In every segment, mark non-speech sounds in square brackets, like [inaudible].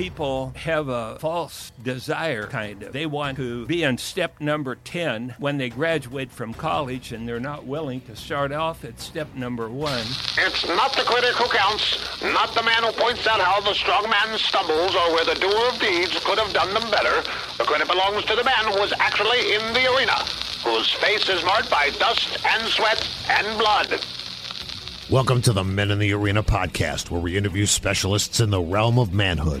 People have a false desire, kind of. They want to be in step number 10 when they graduate from college, and they're not willing to start off at step number one. It's not the critic who counts, not the man who points out how the strong man stumbles or where the doer of deeds could have done them better. The credit belongs to the man who was actually in the arena, whose face is marked by dust and sweat and blood. Welcome to the Men in the Arena podcast, where we interview specialists in the realm of manhood.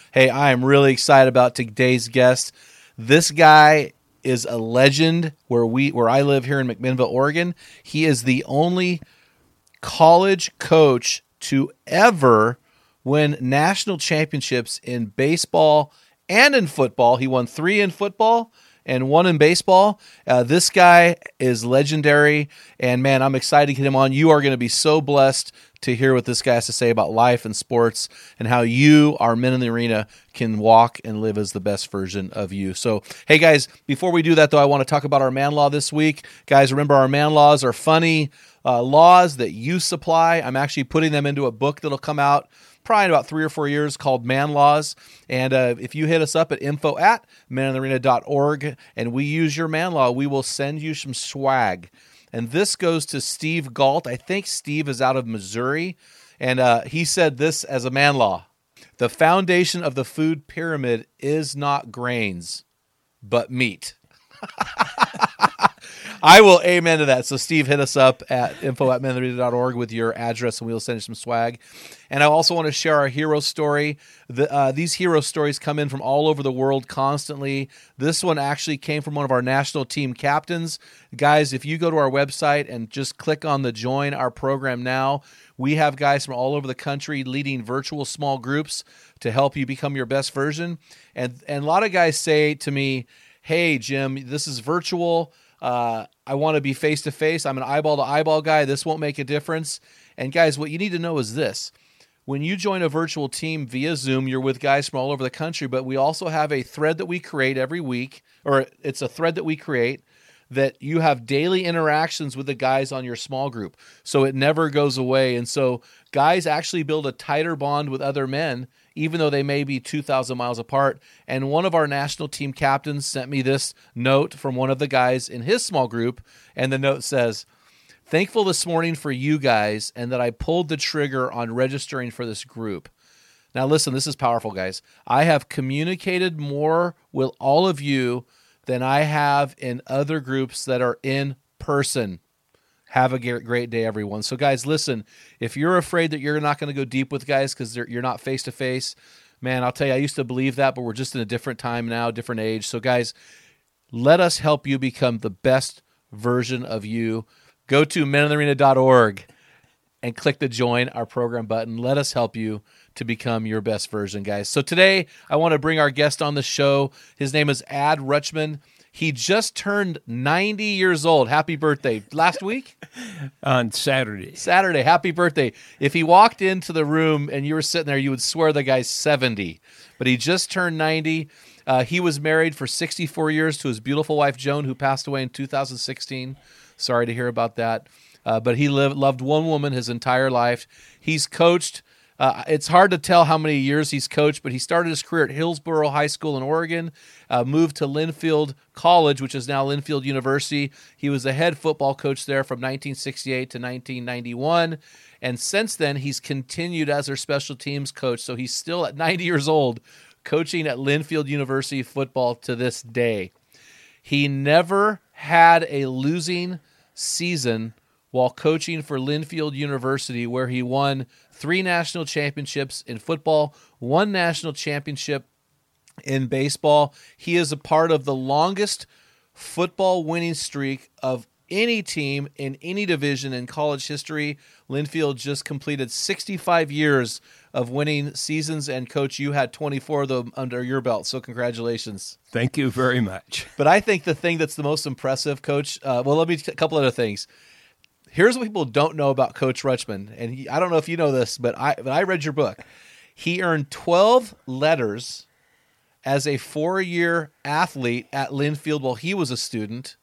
Hey, I am really excited about today's guest. This guy is a legend where we where I live here in McMinnville, Oregon. He is the only college coach to ever win national championships in baseball and in football. He won 3 in football and one in baseball. Uh, this guy is legendary, and man, I'm excited to get him on. You are going to be so blessed to hear what this guy has to say about life and sports and how you, our men in the arena, can walk and live as the best version of you. So, hey guys, before we do that, though, I want to talk about our man law this week. Guys, remember our man laws are funny uh, laws that you supply. I'm actually putting them into a book that'll come out probably in about three or four years called Man Laws. And uh, if you hit us up at info at meninthearena.org and we use your man law, we will send you some swag. And this goes to Steve Galt. I think Steve is out of Missouri. And uh, he said this as a man law The foundation of the food pyramid is not grains, but meat. [laughs] I will amen to that. So, Steve, hit us up at info at meninthearena.org with your address and we'll send you some swag. And I also want to share our hero story. The, uh, these hero stories come in from all over the world constantly. This one actually came from one of our national team captains. Guys, if you go to our website and just click on the join our program now, we have guys from all over the country leading virtual small groups to help you become your best version. And, and a lot of guys say to me, Hey, Jim, this is virtual. Uh, I want to be face to face. I'm an eyeball to eyeball guy. This won't make a difference. And guys, what you need to know is this. When you join a virtual team via Zoom, you're with guys from all over the country, but we also have a thread that we create every week, or it's a thread that we create that you have daily interactions with the guys on your small group. So it never goes away. And so guys actually build a tighter bond with other men even though they may be 2,000 miles apart. And one of our national team captains sent me this note from one of the guys in his small group. And the note says, Thankful this morning for you guys and that I pulled the trigger on registering for this group. Now, listen, this is powerful, guys. I have communicated more with all of you than I have in other groups that are in person. Have a great day, everyone. So, guys, listen, if you're afraid that you're not going to go deep with guys because you're not face to face, man, I'll tell you, I used to believe that, but we're just in a different time now, different age. So, guys, let us help you become the best version of you. Go to meninthearena.org and click the join our program button. Let us help you to become your best version, guys. So today I want to bring our guest on the show. His name is Ad Rutschman. He just turned 90 years old. Happy birthday. Last week? [laughs] On Saturday. Saturday. Happy birthday. If he walked into the room and you were sitting there, you would swear the guy's 70. But he just turned 90. Uh, he was married for 64 years to his beautiful wife, Joan, who passed away in 2016. Sorry to hear about that. uh, but he lived, loved one woman his entire life. He's coached. Uh, it's hard to tell how many years he's coached, but he started his career at Hillsboro High School in Oregon, uh, moved to Linfield College, which is now Linfield University. He was the head football coach there from 1968 to 1991. And since then, he's continued as their special teams coach. So he's still at 90 years old coaching at Linfield University football to this day. He never had a losing season while coaching for Linfield University, where he won three national championships in football, one national championship in baseball. He is a part of the longest football winning streak of any team in any division in college history. Linfield just completed 65 years of winning seasons, and coach, you had 24 of them under your belt. So, congratulations. Thank you very much. But I think the thing that's the most impressive, coach, uh, well, let me a couple other things. Here's what people don't know about Coach Rutschman, and he, I don't know if you know this, but I but I read your book. He earned 12 letters as a four-year athlete at Linfield while he was a student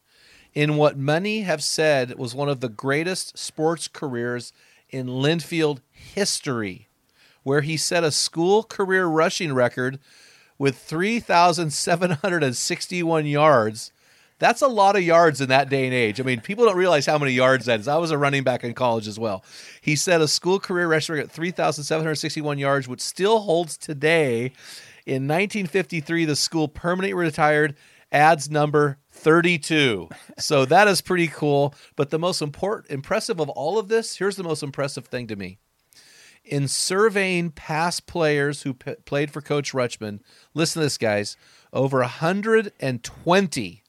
in what many have said was one of the greatest sports careers in Linfield history, where he set a school career rushing record with 3,761 yards. That's a lot of yards in that day and age. I mean, people don't realize how many yards that is. I was a running back in college as well. He set a school career record at 3,761 yards, which still holds today. In 1953, the school permanently retired ads number 32. So that is pretty cool. But the most important, impressive of all of this, here's the most impressive thing to me. In surveying past players who p- played for Coach Rutschman, listen to this, guys. Over 120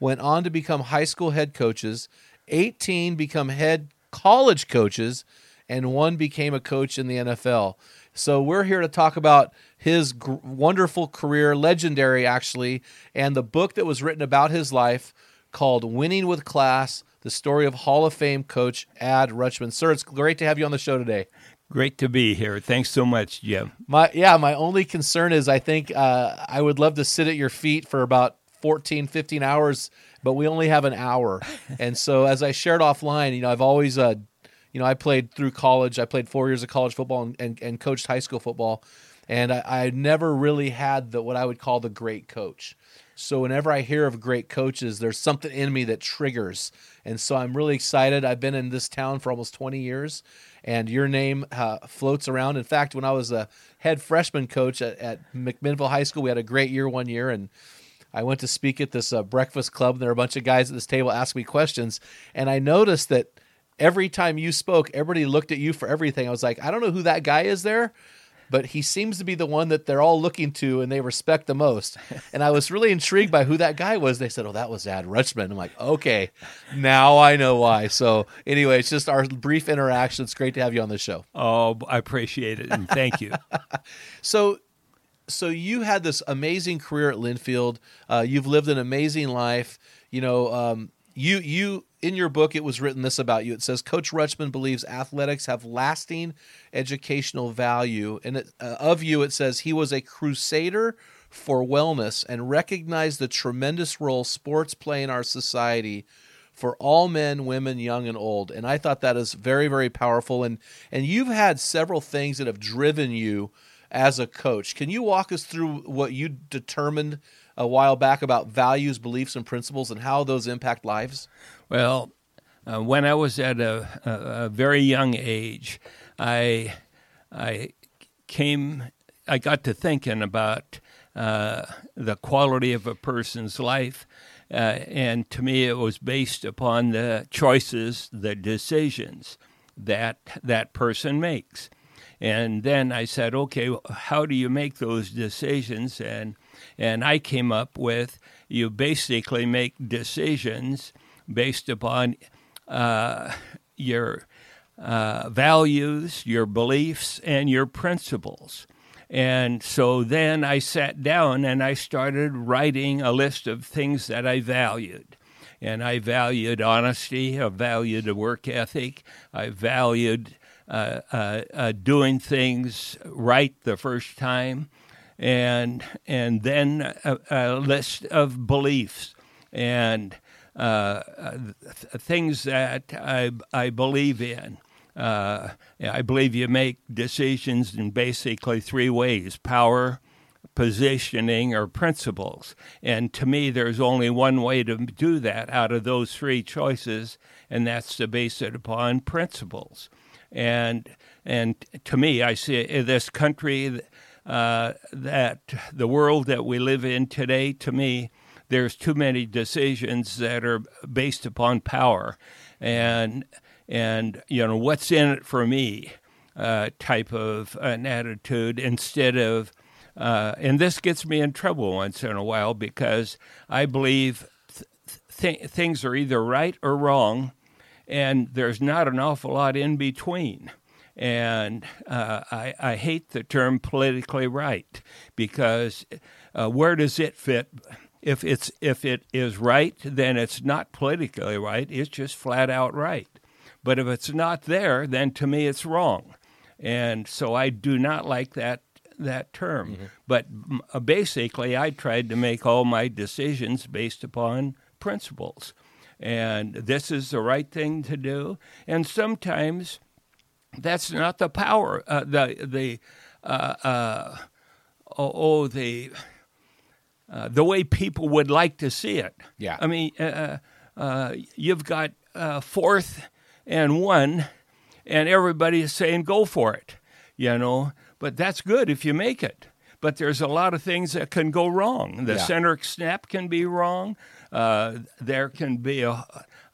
went on to become high school head coaches, 18 become head college coaches, and one became a coach in the NFL. So we're here to talk about his gr- wonderful career, legendary actually, and the book that was written about his life called Winning with Class The Story of Hall of Fame Coach Ad Rutschman. Sir, it's great to have you on the show today. Great to be here. Thanks so much, Jim. My yeah, my only concern is I think uh, I would love to sit at your feet for about 14, 15 hours, but we only have an hour. and so as I shared offline, you know, I've always uh, you know, I played through college. I played four years of college football and, and, and coached high school football. And I, I never really had the what I would call the great coach. So whenever I hear of great coaches, there's something in me that triggers. And so I'm really excited. I've been in this town for almost 20 years, and your name uh, floats around. In fact, when I was a head freshman coach at, at McMinnville High School, we had a great year one year, and I went to speak at this uh, breakfast club. And there were a bunch of guys at this table asking me questions, and I noticed that every time you spoke, everybody looked at you for everything. I was like, I don't know who that guy is there, but he seems to be the one that they're all looking to and they respect the most. [laughs] And I was really intrigued by who that guy was. They said, Oh, that was Ad Rutschman. I'm like, Okay, now I know why. So, anyway, it's just our brief interaction. It's great to have you on the show. Oh, I appreciate it and thank you. [laughs] so, so you had this amazing career at Linfield. Uh, you've lived an amazing life. You know, um, you you in your book it was written this about you it says coach rutschman believes athletics have lasting educational value and it, uh, of you it says he was a crusader for wellness and recognized the tremendous role sports play in our society for all men women young and old and i thought that is very very powerful and and you've had several things that have driven you as a coach can you walk us through what you determined a while back about values, beliefs, and principles and how those impact lives? Well, uh, when I was at a, a, a, very young age, I I came I got to thinking about uh, the quality of a person's life, uh, and to me, it was based upon the choices, the decisions that that person makes. And then I said, okay, how do you make those decisions? And and I came up with you basically make decisions based upon uh, your uh, values, your beliefs, and your principles. And so then I sat down and I started writing a list of things that I valued. And I valued honesty, I valued a work ethic, I valued doing things right the first time and and then a, a list of beliefs and uh, th- things that I, I believe in. Uh, I believe you make decisions in basically three ways power, positioning, or principles. And to me, there's only one way to do that out of those three choices, and that's to base it upon principles. And, and to me, I see this country, uh, that the world that we live in today, to me, there's too many decisions that are based upon power. And and you know what's in it for me uh, type of an attitude instead of uh, and this gets me in trouble once in a while because I believe th- th- things are either right or wrong, and there's not an awful lot in between. And uh, I, I, hate the term politically right because uh, where does it fit? If it's if it is right, then it's not politically right. It's just flat out right. But if it's not there, then to me it's wrong. And so I do not like that that term. Mm-hmm. But uh, basically, I tried to make all my decisions based upon principles. And this is the right thing to do. And sometimes that's not the power, uh, the, the, uh, uh, oh, oh, the, uh, the way people would like to see it. Yeah. I mean, uh, uh, you've got fourth and one, and everybody is saying go for it, you know. But that's good if you make it. But there's a lot of things that can go wrong. The yeah. center snap can be wrong. Uh, there can be a,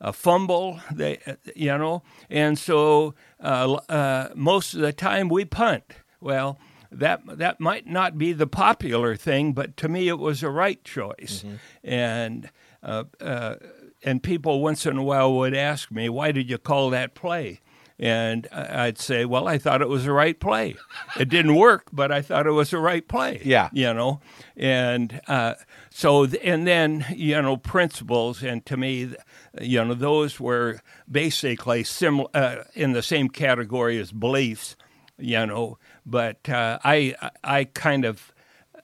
a fumble, they, you know, and so uh, uh, most of the time we punt. Well, that that might not be the popular thing, but to me it was a right choice, mm-hmm. and uh, uh, and people once in a while would ask me, "Why did you call that play?" And I'd say, "Well, I thought it was the right play. It didn't work, but I thought it was the right play." Yeah, you know, and uh, so and then you know principles, and to me, you know, those were basically similar uh, in the same category as beliefs. You know, but uh, I I kind of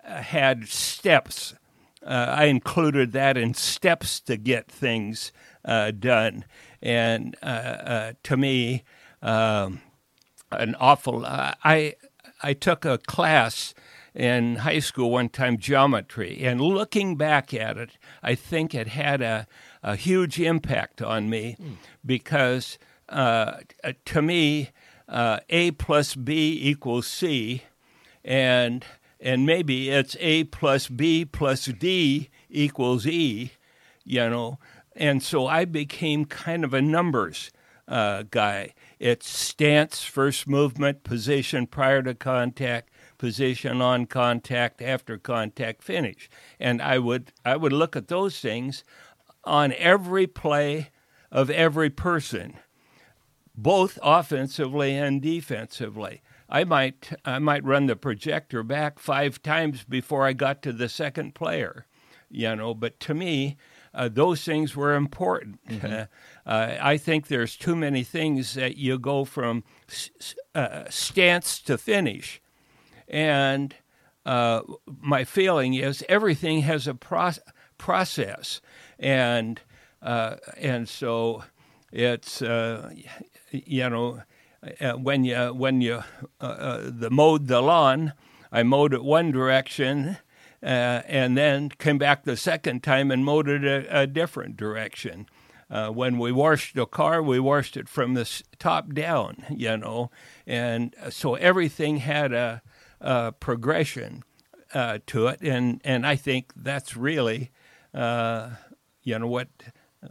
had steps uh, I included that in steps to get things uh, done. And uh, uh to me, um, an awful. Uh, I I took a class in high school one time, geometry, and looking back at it, I think it had a, a huge impact on me mm. because uh, to me, A plus B equals C, and and maybe it's A plus B plus D equals E, you know. And so I became kind of a numbers uh, guy. It's stance, first movement, position prior to contact, position on contact, after contact, finish. And I would I would look at those things on every play of every person, both offensively and defensively. I might I might run the projector back five times before I got to the second player, you know. But to me, uh, those things were important. Mm-hmm. [laughs] Uh, I think there's too many things that you go from uh, stance to finish, and uh, my feeling is everything has a pro- process, and uh, and so it's uh, you know when you when you uh, uh, the mowed the lawn, I mowed it one direction, uh, and then came back the second time and it a, a different direction. Uh, when we washed the car, we washed it from the top down, you know, and so everything had a, a progression uh, to it, and and I think that's really, you know, what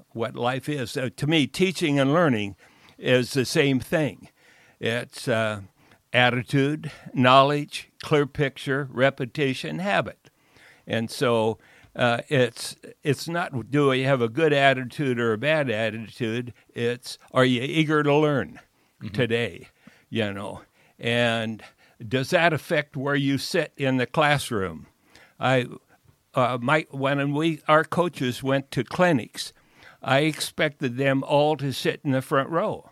what life is. to me, teaching and learning is the same thing. It's uh, attitude, knowledge, clear picture, repetition, habit. And so uh, it's it's not do you have a good attitude or a bad attitude. It's are you eager to learn mm-hmm. today? You know, and does that affect where you sit in the classroom? I uh, my when we our coaches went to clinics, I expected them all to sit in the front row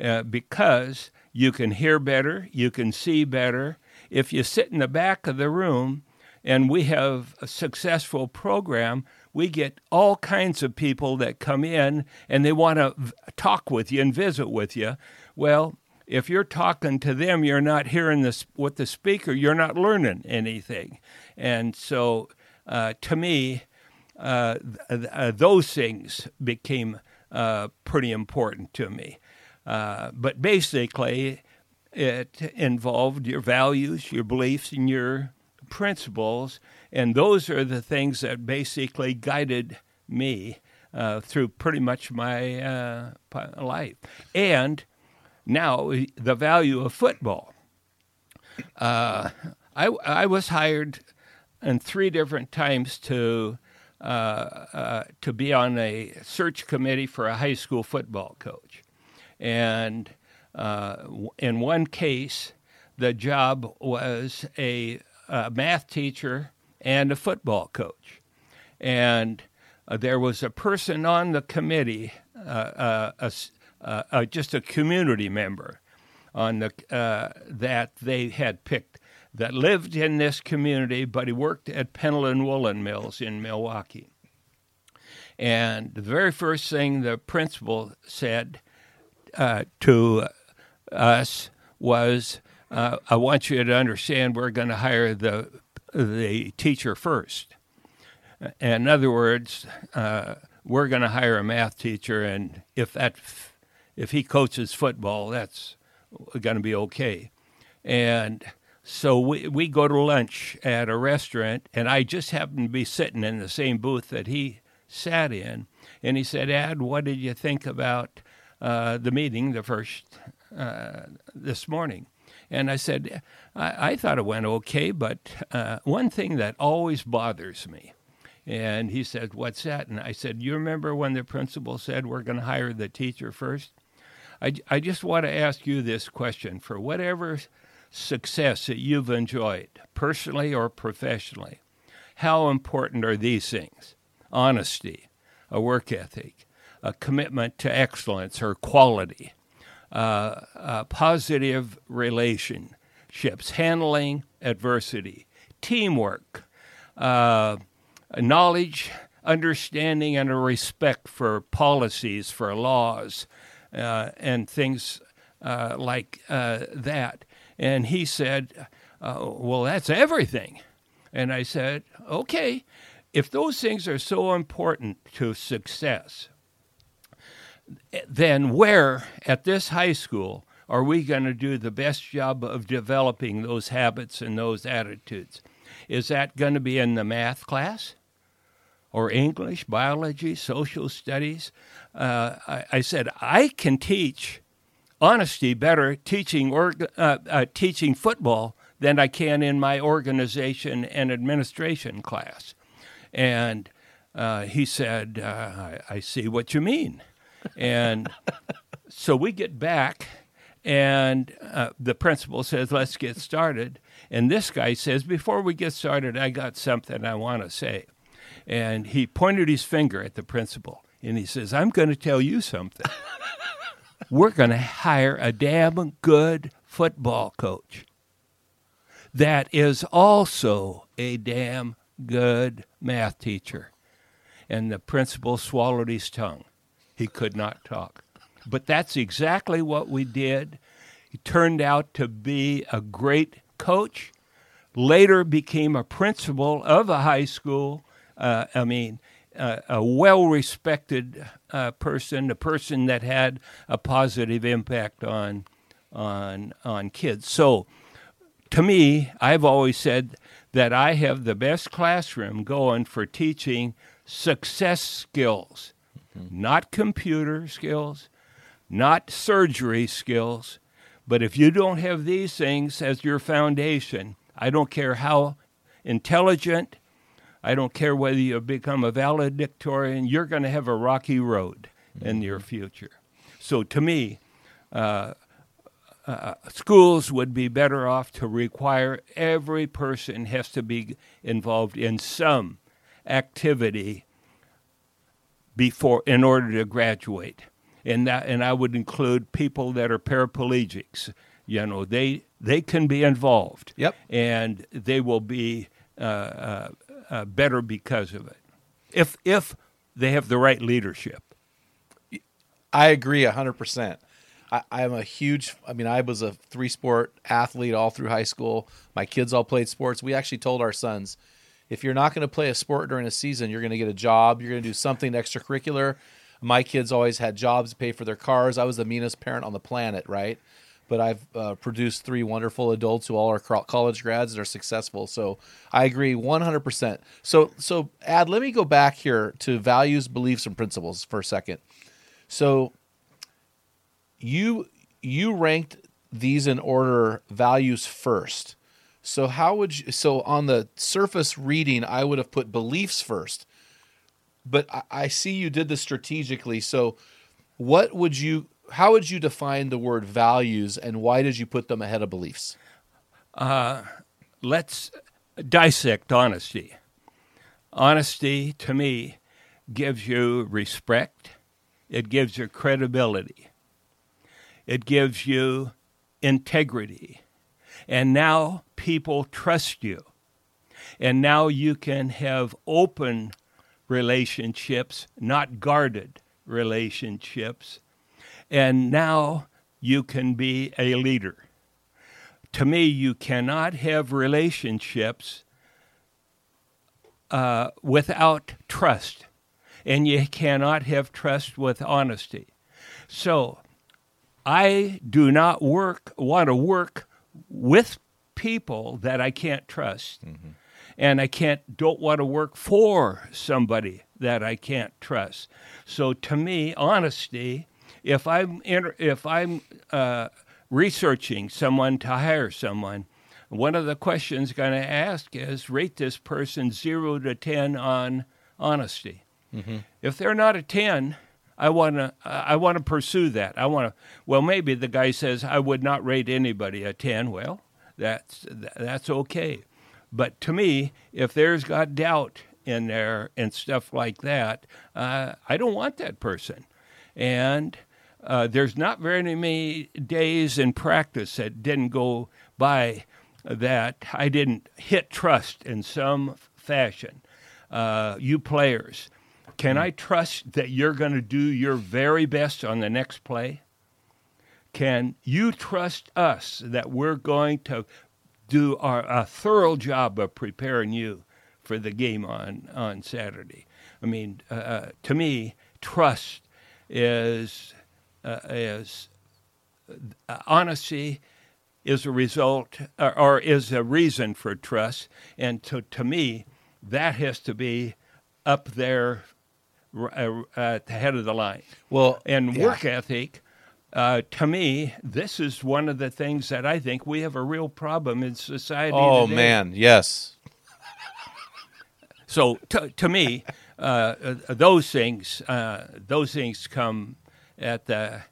uh, because you can hear better, you can see better. If you sit in the back of the room and we have a successful program, we get all kinds of people that come in and they want to talk with you and visit with you. Well, if you're talking to them, you're not hearing this with the speaker. You're not learning anything, and so uh, to me, uh, th- uh, those things became uh, pretty important to me. Uh, but basically, it involved your values, your beliefs, and your principles, and those are the things that basically guided me uh, through pretty much my uh, life. And now the value of football. Uh, I, I was hired in three different times to uh, uh, to be on a search committee for a high school football coach, and uh, in one case, the job was a, a, math teacher and a football coach, and uh, there was a person on the committee, uh, a, a, just a community member, on the that they had picked that lived in this community, but he worked at Pendleton Woolen Mills in Milwaukie. And the very first thing the principal said uh, to us was, uh, "I want you to understand we're going to hire the the teacher first. In other words, uh, we're going to hire a math teacher, and if that if he coaches football, that's going to be okay." And so we, we go to lunch at a restaurant, and I just happened to be sitting in the same booth that he sat in. And he said, Ad, what did you think about uh, the meeting the first uh, this morning? And I said, I, I thought it went okay, but uh, one thing that always bothers me. And he said, What's that? And I said, You remember when the principal said we're going to hire the teacher first? I, I just want to ask you this question for whatever success that you've enjoyed, personally or professionally, how important are these things? Honesty, a work ethic, a commitment to excellence or quality, positive relationships, handling adversity, teamwork, uh, knowledge, understanding, and a respect for policies, for laws, uh, and things uh, like uh, that. And he said, uh, Well, that's everything. And I said, Okay, if those things are so important to success, then where at this high school are we going to do the best job of developing those habits and those attitudes? Is that going to be in the math class? Or English, biology, social studies? Uh, I, I said, I can teach honesty better teaching or uh, uh, teaching football than I can in my organization and administration class. And uh, he said, uh, I, I, see what you mean. And so we get back, and uh, the principal says, Let's get started. And this guy says, Before we get started, I got something I want to say. And he pointed his finger at the principal, and he says, I'm going to tell you something we're going to hire a damn good football coach that is also a damn good math teacher. And the principal swallowed his tongue. He could not talk. But that's exactly what we did. He turned out to be a great coach, later became a principal of a high school. Uh, I mean, uh, a well respected uh, person, a person that had a positive impact on on on kids. So to me, I've always said that I have the best classroom going for teaching success skills. Not computer skills, not surgery skills. But if you don't have these things as your foundation, I don't care how intelligent I don't care whether you become a valedictorian, you're going to have a rocky road mm-hmm. in your future. So to me, uh, uh, schools would be better off to require every person has to be involved in some activity before in order to graduate and that and I would include people that are paraplegics you know they they can be involved yep and they will be uh, uh uh, better because of it. if if they have the right leadership. I agree hundred percent. I'm a huge. I mean, I was a three sport athlete all through high school. My kids all played sports. We actually told our sons, if you're not going to play a sport during a season, you're going to get a job. You're going to do something extracurricular. My kids always had jobs to pay for their cars. I was the meanest parent on the planet, right? But I've uh, produced three wonderful adults who all are college grads and are successful. So I agree 100%. So, so Ad, let me go back here to values, beliefs, and principles for a second. So you you ranked these in order values first. So how would you so on the surface reading I would have put beliefs first. But I, I see you did this strategically. So what would you how would you define the word values and why did you put them ahead of beliefs? Uh, let's dissect honesty. Honesty to me gives you respect, it gives you credibility, it gives you integrity. And now people trust you. And now you can have open relationships, not guarded relationships. And now you can be a leader. To me, you cannot have relationships uh, without trust, and you cannot have trust with honesty. So, I do not work want to work with people that I can't trust. Mm-hmm. And I can't don't want to work for somebody that I can't trust. So to me, honesty, if I'm inter- if I'm uh, researching someone to hire someone, one of the questions going to ask is rate this person 0 to 10 on honesty. Mm-hmm. If they're not a 10, I want to I want to pursue that. I want to. Well, maybe the guy says I would not rate anybody a ten. Well, that's that's okay. But to me, if there's got doubt in there and stuff like that, uh, I don't want that person. And uh, there's not very many days in practice that didn't go by that I didn't hit trust in some fashion. Uh, you players, can I trust that you're going to do your very best on the next play? Can you trust us that we're going to do our, a thorough job of preparing you for the game on, on Saturday? I mean, uh, uh to me, trust is uh, is uh, honesty is a result or, or, is a reason for trust, and to to me, that has to be up there uh, at the head of the line. Well, and yeah. work ethic. Uh, to me, this is one of the things that I think we have a real problem in society. Oh today. man, yes. [laughs] So to, to me, uh, uh, those things, uh, those things come at the.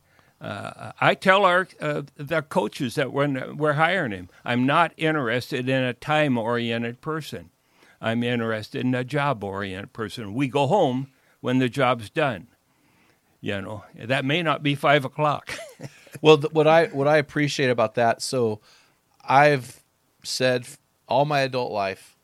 Uh, I tell our uh, the coaches that when we're hiring him, I'm not interested in a time oriented person. I'm interested in a job oriented person. We go home when the job's done. You know, that may not be five o'clock. [laughs] well, th- what I what I appreciate about that, so I've said all my adult life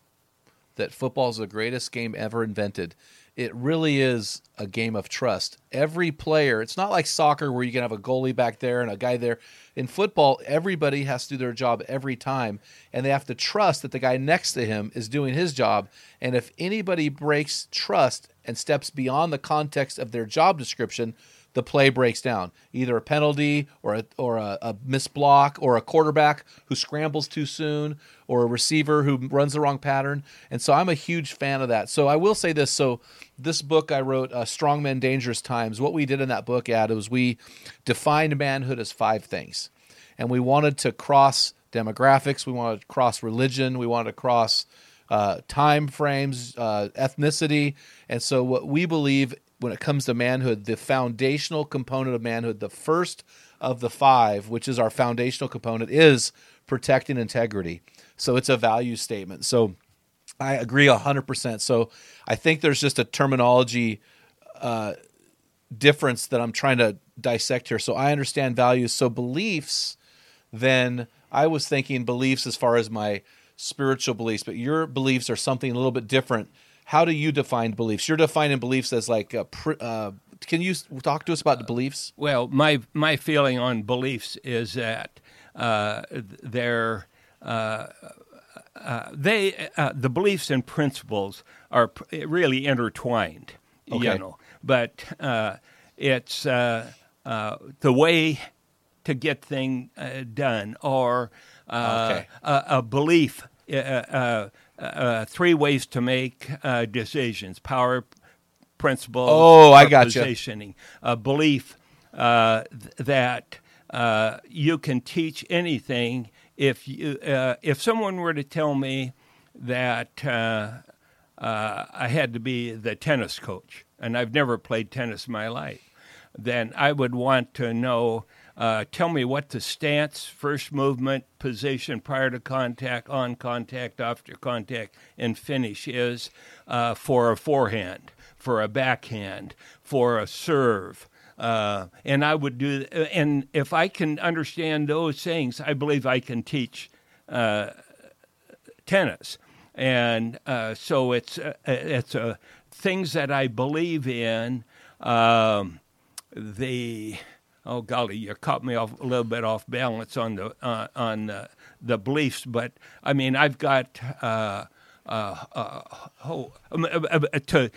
that football is the greatest game ever invented it really is a game of trust. Every player, it's not like soccer where you can have a goalie back there and a guy there. In football, everybody has to do their job every time, and they have to trust that the guy next to him is doing his job. And if anybody breaks trust and steps beyond the context of their job description, the play breaks down. Either a penalty or a, or a, a missed block or a quarterback who scrambles too soon or a receiver who runs the wrong pattern. And so I'm a huge fan of that. So I will say this. So this book I wrote, uh, Strong Men, Dangerous Times, what we did in that book, Ad, was we defined manhood as five things. And we wanted to cross demographics. We wanted to cross religion. We wanted to cross uh, time frames, uh, ethnicity. And so what we believe when it comes to manhood, the foundational component of manhood, the first of the five, which is our foundational component, is protecting integrity. So it's a value statement. So I agree 100%. So I think there's just a terminology uh, difference that I'm trying to dissect here. So I understand values. So beliefs, then I was thinking beliefs as far as my spiritual beliefs, but your beliefs are something a little bit different how do you define beliefs? You're defining beliefs as like a uh, can you talk to us about the beliefs? Well, my my feeling on beliefs is that uh, they're uh, uh, they uh, the beliefs and principles are pr- really intertwined. Okay. You know, but uh, it's uh, uh, the way to get thing uh, done, or uh, Okay. a, a belief. Uh, uh, uh, three ways to make uh, decisions: power, principle. Oh, I got gotcha. Positioning. A belief uh, th- that uh, you can teach anything. If you, uh, if someone were to tell me that uh, uh, I had to be the tennis coach, and I've never played tennis in my life, then I would want to know. Uh, tell me what the stance, first movement, position prior to contact, on contact, after contact, and finish is uh, for a forehand, for a backhand, for a serve. Uh, and I would do, and if I can understand those things, I believe I can teach uh, tennis. And uh, so it's uh, it's things that I believe in. Um, the oh golly, you caught me off a little bit off balance on the uh, on the, the beliefs, but I mean I've got. Uh, uh, uh, um, uh, uh, to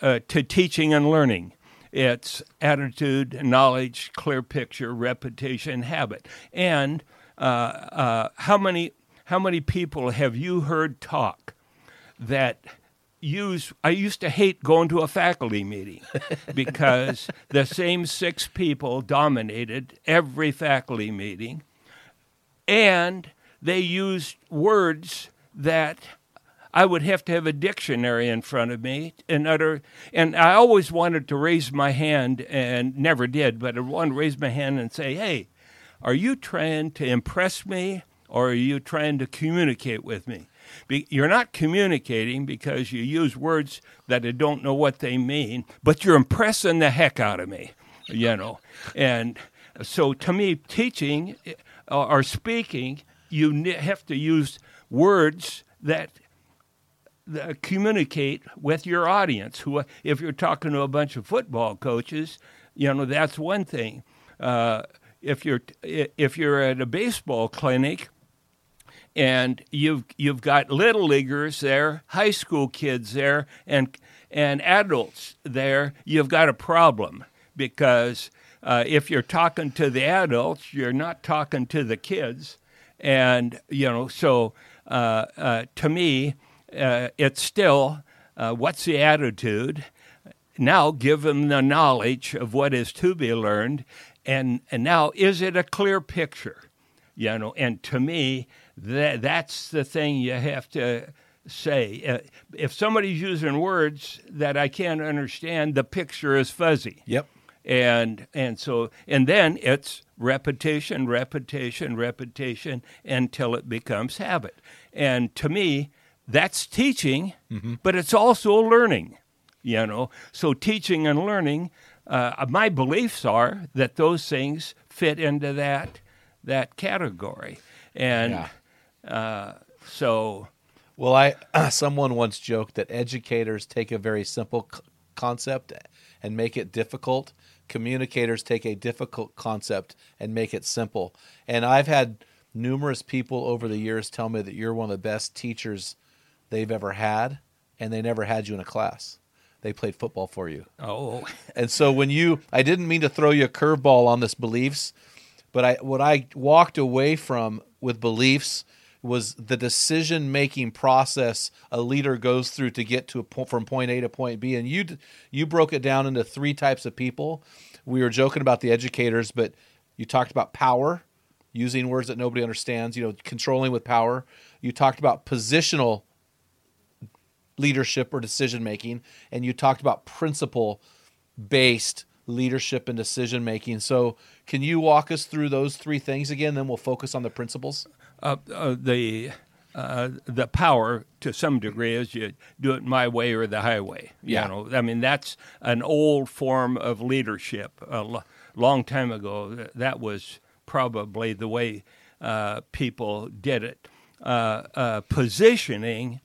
uh, to teaching and learning, it's attitude, knowledge, clear picture, repetition, habit, and uh, uh, how many how many people have you heard talk that use I used to hate going to a faculty meeting [laughs] because the same six people dominated every faculty meeting and they used words that I would have to have a dictionary in front of me and utter and I always wanted to raise my hand and never did, but I wanted to raise my hand and say, Hey, are you trying to impress me or are you trying to communicate with me? Be, you're not communicating because you use words that I don't know what they mean, but you're impressing the heck out of me, you know. And so to me, teaching uh, or speaking, you have to use words that that communicate with your audience. Who, if you're talking to a bunch of football coaches, you know that's one thing. Uh, if you're if you're at a baseball clinic and you've you've got little leaguers there, high school kids there, and and adults there, you've got a problem because uh, if you're talking to the adults, you're not talking to the kids, and you know so uh, uh, to me, uh, it's still uh, what's the attitude. Now give them the knowledge of what is to be learned, and and now is it a clear picture? You know, and to me, that that's the thing you have to say. Uh, if somebody's using words that I can't understand, the picture is fuzzy. Yep. And and so and then it's repetition, repetition, repetition until it becomes habit. And to me, that's teaching, but it's also learning. You know, so teaching and learning. Uh, my beliefs are that those things fit into that that category, and Yeah. Uh, so Well, I [clears throat] someone once joked that educators take a very simple c- concept and make it difficult. Communicators take a difficult concept and make it simple. And I've had numerous people over the years tell me that you're one of the best teachers they've ever had, and they never had you in a class. They played football for you. oh [laughs] And so when you, I didn't mean to throw you a curveball on this beliefs, but I what I walked away from with beliefs was the decision making process a leader goes through to get to a point from point A to point B. And you you broke it down into three types of people. We were joking about the educators, but you talked about power, using words that nobody understands. You know, controlling with power. You talked about positional leadership or decision making, and you talked about principle based leadership and decision making. So, can you walk us through those three things again? Then we'll focus on the principles. Uh, uh, the uh, the power to some degree is you do it my way or the highway. Yeah. You know, I mean that's an old form of leadership. A long time ago, that was probably the way uh, people did it. Uh, uh, positioning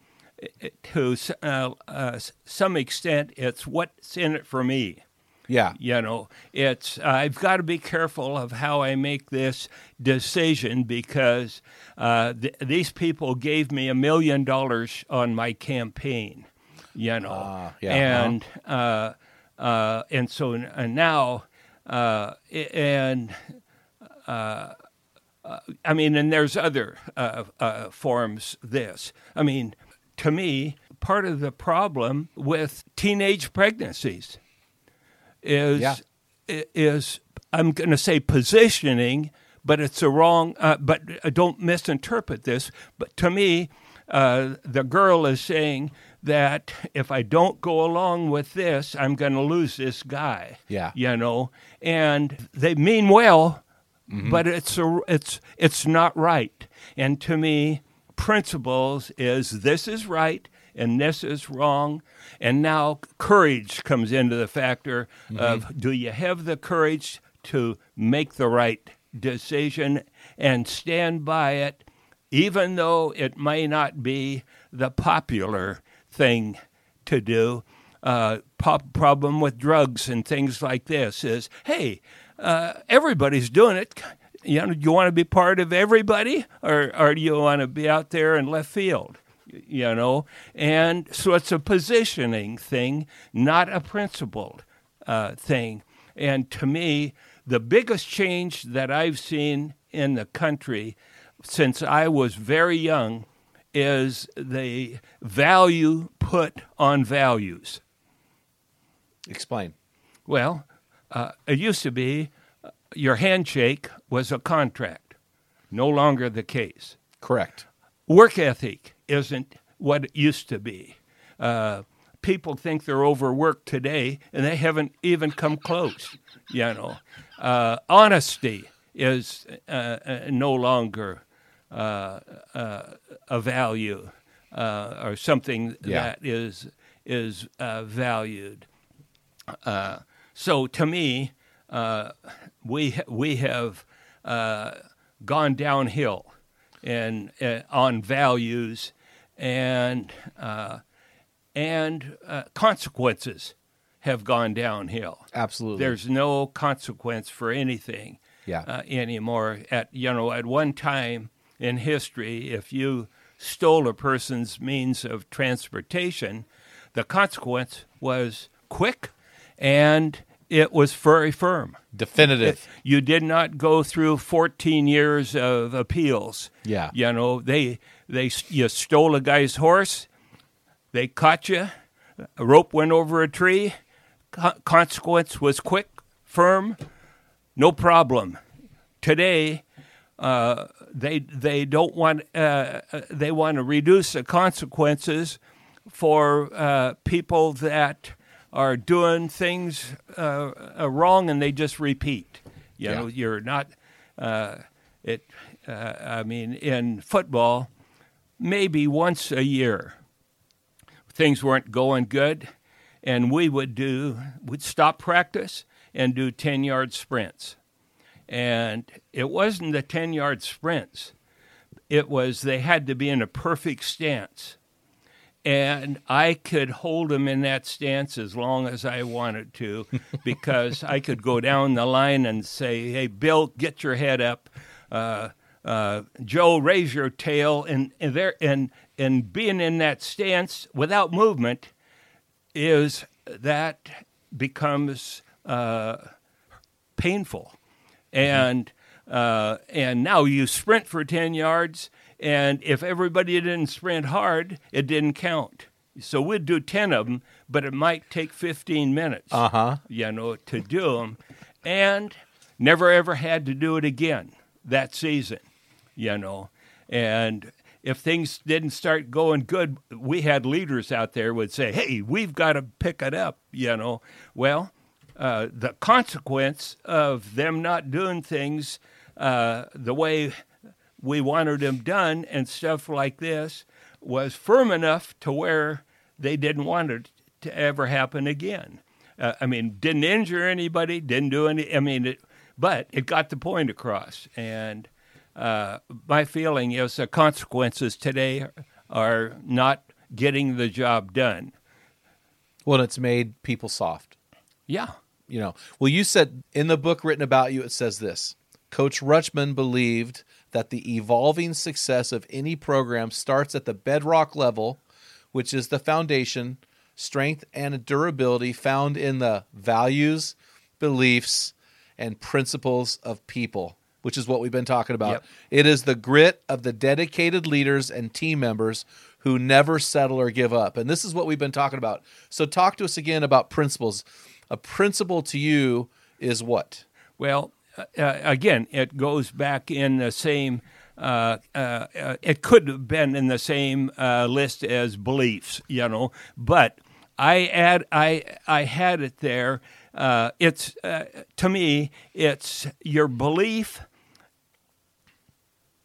to uh, uh, some extent, it's what's in it for me. Yeah. You know, it's I've got to be careful of how I make this decision because uh, th- these people gave me a million dollars on my campaign. You know, Ah, yeah, and uh, uh, and so and now uh, and. Uh, uh, I mean, and there's other uh, uh, forms. This, I mean, to me, part of the problem with teenage pregnancies is Yeah. is I'm going to say positioning, but it's a wrong. Uh, but uh, don't misinterpret this. But to me, uh, the girl is saying that if I don't go along with this, I'm going to lose this guy. Yeah. you know, and they mean well, but it's a, it's it's not right. And to me, principles is this is right and this is wrong. And now courage comes into the factor of do you have the courage to make the right decision and stand by it, even though it may not be the popular thing to do. Uh, pop- problem with drugs and things like this is, hey, uh, everybody's doing it. You know, you want to be part of everybody, or or do you want to be out there in left field? You know, and so it's a positioning thing, not a principled uh, thing. And to me, the biggest change that I've seen in the country since I was very young is the value put on values. Explain. Well, uh, it used to be uh, your handshake was a contract. No longer the case. Correct. Work ethic isn't what it used to be. Uh, people think they're overworked today, and they haven't even come close. You know, uh, honesty is uh, uh, no longer uh, uh, a value uh, or something Yeah. that is is uh, valued. Uh, so to me, uh, we we have uh, gone downhill and uh, on values and uh, and uh, consequences have gone downhill. Absolutely. There's no consequence for anything Yeah. uh, anymore. At you know, at one time in history, if you stole a person's means of transportation, the consequence was quick, and it was very firm. Definitive. You did not go through 14 years of appeals. Yeah. You know, they they you stole a guy's horse, they caught you, a rope went over a tree, co- consequence was quick, firm, no problem. Today, uh, they they don't want uh, uh, they want to reduce the consequences for uh, people that are doing things uh, uh, wrong and they just repeat. You Yeah. know, you're not. Uh, it. Uh, I mean, in football, maybe once a year, things weren't going good, and we would do would stop practice and do ten yard sprints, and it wasn't the ten yard sprints. It was they had to be in a perfect stance and I could hold them in that stance as long as I wanted to, [laughs] because I could go down the line and say, "Hey, Bill, get your head up." Uh, uh, Joe, raise your tail, and and there and and being in that stance without movement is that becomes uh, painful, and uh, and now you sprint for ten yards, and if everybody didn't sprint hard, it didn't count. So we'd do ten of them, but it might take fifteen minutes, Uh huh. you know, to do them, and never ever had to do it again that season, you know, and. If things didn't start going good, we had leaders out there would say, "Hey, we've got to pick it up," you know. Well, uh, the consequence of them not doing things uh, the way we wanted them done and stuff like this was firm enough to where they didn't want it to ever happen again. Uh, I mean, didn't injure anybody, didn't do any. I mean, it, but it got the point across. And uh, my feeling is the consequences today are not getting the job done. Well, it's made people soft. Yeah. You know. Well, you said in the book written about you, it says this: Coach Rutschman believed that the evolving success of any program starts at the bedrock level, which is the foundation, strength, and durability found in the values, beliefs, and principles of people, which is what we've been talking about. Yep. It is the grit of the dedicated leaders and team members who never settle or give up. And this is what we've been talking about. So, talk to us again about principles. A principle to you is what? Well, uh, uh, again, it goes back in the same. Uh, uh, uh, it could have been in the same uh, list as beliefs, you know, but I add I I had it there. Uh, it's uh, to me, it's your belief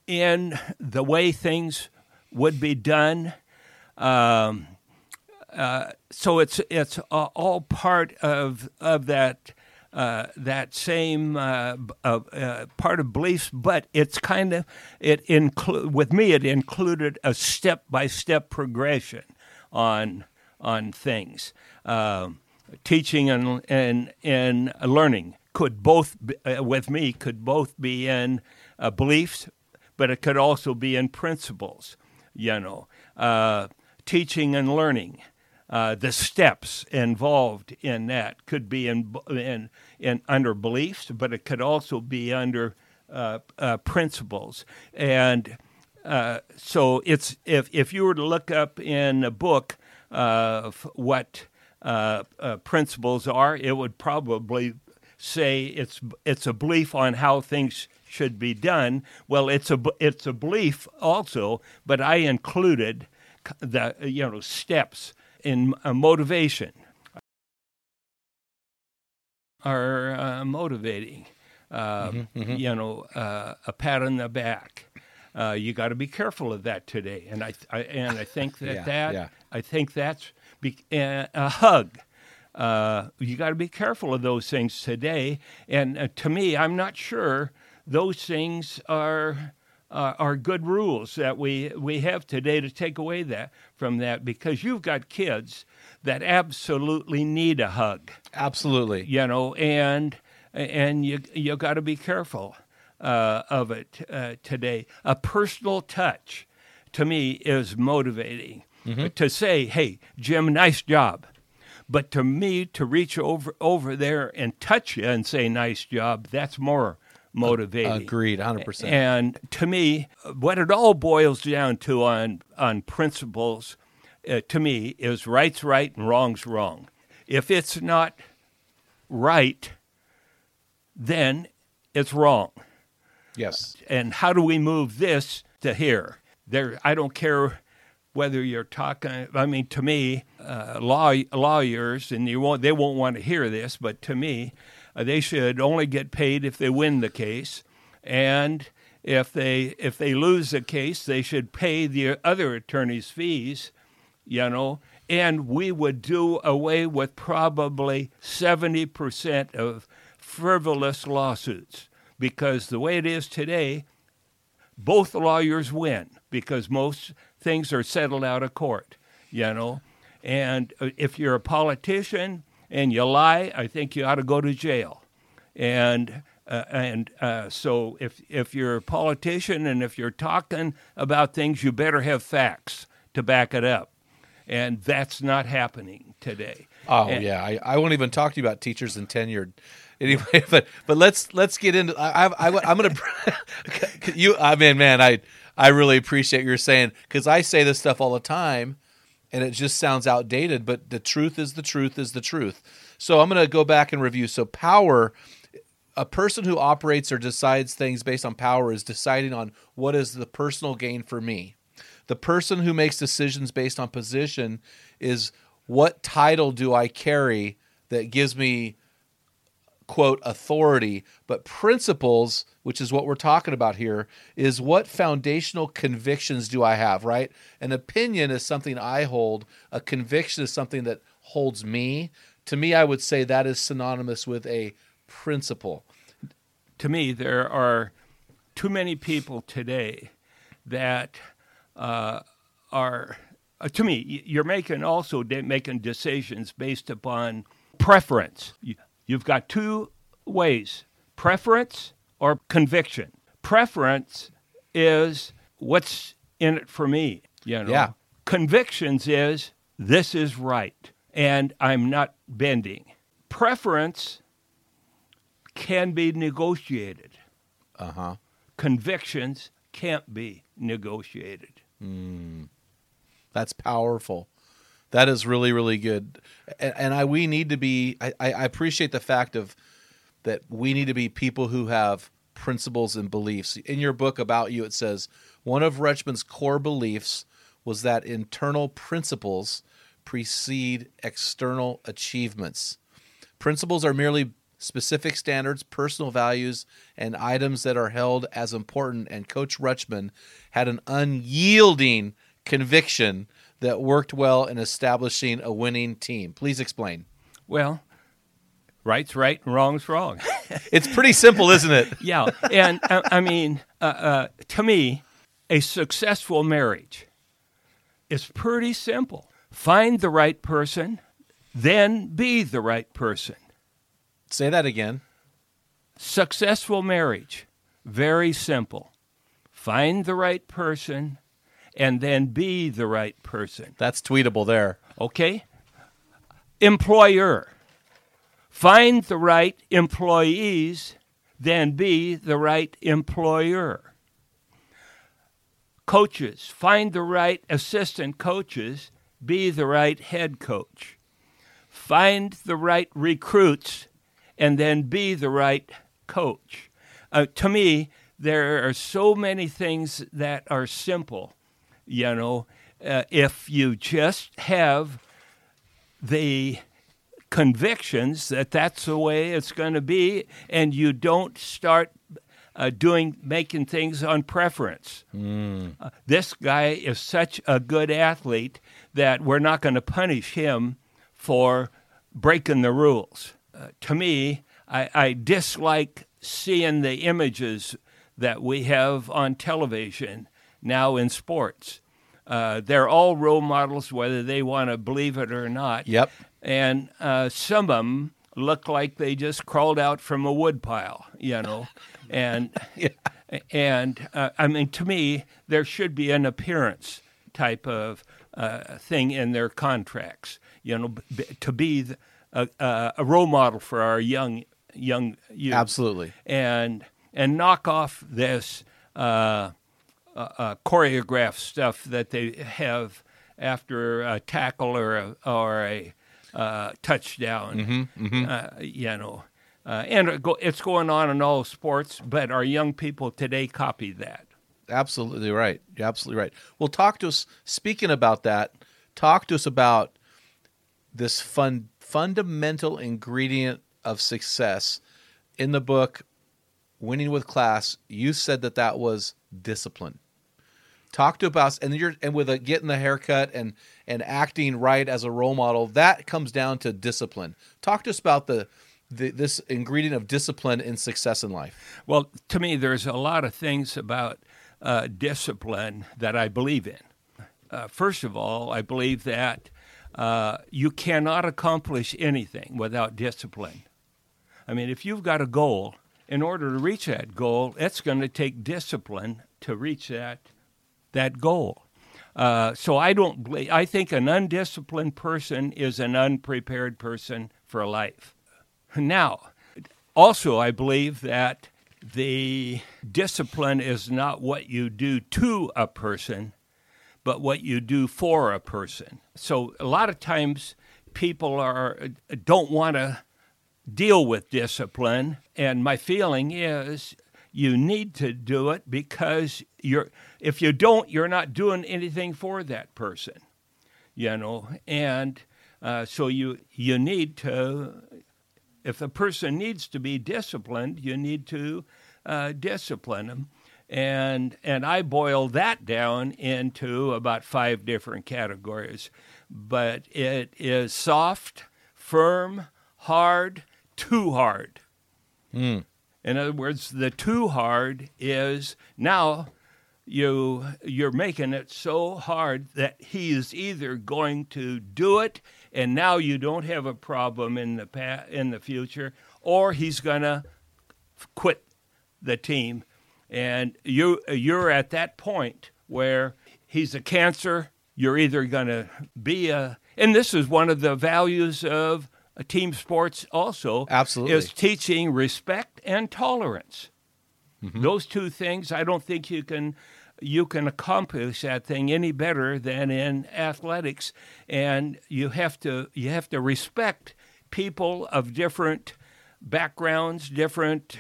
in the way things would be done. Um, uh, so it's it's all part of of that uh, that same uh, uh, uh, part of beliefs, but it's kind of it include with me. It included a step by step progression on on things. Um, teaching and and and learning could both be, uh, with me could both be in beliefs, but it could also be in principles. You know, uh, teaching and learning. Uh, the steps involved in that could be in, in, in under beliefs, but it could also be under uh, uh, principles. And uh, so it's if if you were to look up in a book uh, what uh, uh, principles are, it would probably say it's it's a belief on how things should be done. Well, it's a it's a belief also, but I included the you know steps in uh, motivation are uh, motivating. Uh, You know, uh, a pat on the back. Uh, you got to be careful of that today, and I, I and I think [laughs] that Yeah, that yeah. I think that's be, uh, a hug. Uh, you got to be careful of those things today, and uh, to me, I'm not sure those things are uh, are good rules that we we have today to take away that from that because you've got kids that absolutely need a hug Absolutely. you know, and and you you got to be careful uh, of it uh, today. A personal touch, to me, is motivating. To say, "Hey, Jim, nice job," but to me, to reach over over there and touch you and say, "Nice job," that's more motivating. Agreed, 100%. And to me, what it all boils down to on on principles, uh, to me, is right's right and wrong's wrong. If it's not right, then it's wrong. yes. And how do we move this to here? There, I don't care whether you're talking. I mean, to me, uh, law lawyers, and you won't, they won't want to hear this, but to me, they should only get paid if they win the case, and if they if they lose the case, they should pay the other attorney's fees. You know, and we would do away with probably seventy percent of frivolous lawsuits because the way it is today, both lawyers win because most things are settled out of court, you know. And uh, if you're a politician and you lie, I think you ought to go to jail. And uh, and uh, so if if you're a politician and if you're talking about things, you better have facts to back it up. And that's not happening today. Oh And- yeah, I, I won't even talk to you about teachers and tenured. [laughs] Anyway, but but let's let's get into. I, I, I am gonna [laughs] you. I mean, man, I I really appreciate your saying because I say this stuff all the time, and it just sounds outdated. But the truth is the truth is the truth. So I'm gonna go back and review. So power. A person who operates or decides things based on power is deciding on what is the personal gain for me. The person who makes decisions based on position is what title do I carry that gives me quote authority, but principles, which is what we're talking about here, is what foundational convictions do I have, right? An opinion is something I hold, a conviction is something that holds me. To me, I would say that is synonymous with a principle. to me, there are too many people today that uh, are uh, to me, you're making also de- making decisions based upon preference. You, you've got two ways: preference or conviction. Preference is what's in it for me. You know. Yeah. Convictions is this is right, and I'm not bending. Preference can be negotiated. Uh huh. Convictions can't be negotiated. That's powerful. That is really, really good. And, and I we need to be. I, I appreciate the fact of that we need to be people who have principles and beliefs. In your book about you, it says one of Rutschman's core beliefs was that internal principles precede external achievements. Principles are merely specific standards, personal values, and items that are held as important. And Coach Rutschman had an unyielding conviction that worked well in establishing a winning team. Please explain. Well, right's right and wrong's wrong. [laughs] It's pretty simple, isn't it? [laughs] yeah, and uh, I mean, uh, uh, to me, a successful marriage is pretty simple. Find the right person, then be the right person. Say that again. Successful marriage, very simple. Find the right person, and then be the right person. That's tweetable there. Okay? Employer. Find the right employees, then be the right employer. Coaches. Find the right assistant coaches, be the right head coach. Find the right recruits, and then be the right coach. Uh, to me, there are so many things that are simple. You know, uh, if you just have the convictions that that's the way it's going to be, and you don't start uh, doing making things on preference. Uh, this guy is such a good athlete that we're not going to punish him for breaking the rules. Uh, to me, I, I dislike seeing the images that we have on television now in sports. Uh, they're all role models, whether they want to believe it or not. Yep. And uh, some of them look like they just crawled out from a woodpile, you know. [laughs] and and uh, I mean, to me, there should be an appearance type of uh, thing in their contracts, you know, b- to be the, a role model for our young young youth Absolutely. and and knock off this uh, uh, uh, choreographed stuff that they have after a tackle or a, or a uh, touchdown. Uh, you know, uh, and it go, it's going on in all sports, but our young people today copy that. Absolutely right. You're absolutely right. Well, talk to us. Speaking about that, talk to us about this fun, fundamental ingredient of success in the book, "Winning with Class." You said that that was discipline. Talk to us, and you're and with a, getting the haircut and and acting right as a role model. That comes down to discipline. Talk to us about the, the this ingredient of discipline in success in life. Well, to me, there's a lot of things about uh, discipline that I believe in. Uh, first of all, I believe that uh, you cannot accomplish anything without discipline. I mean, if you've got a goal, in order to reach that goal, it's going to take discipline to reach that that goal. Uh, so I don't. I think an undisciplined person is an unprepared person for life. Now, also, I believe that the discipline is not what you do to a person, but what you do for a person. So a lot of times people are don't want to deal with discipline, and my feeling is you need to do it because you're if you don't, you're not doing anything for that person, you know, and uh, so you you need to if a person needs to be disciplined, you need to uh, discipline them. And, and I boil that down into about five different categories. But it is soft, firm, hard, too hard. In other words, the too hard is now you you're making it so hard that he is either going to do it and now you don't have a problem in the in the future or he's going to quit the team. And you you're at that point where he's a cancer. You're either going to be a and this is one of the values of team sports also Absolutely. is teaching respect and tolerance. Those two things i don't think you can you can accomplish that thing any better than in athletics. And you have to you have to respect people of different backgrounds different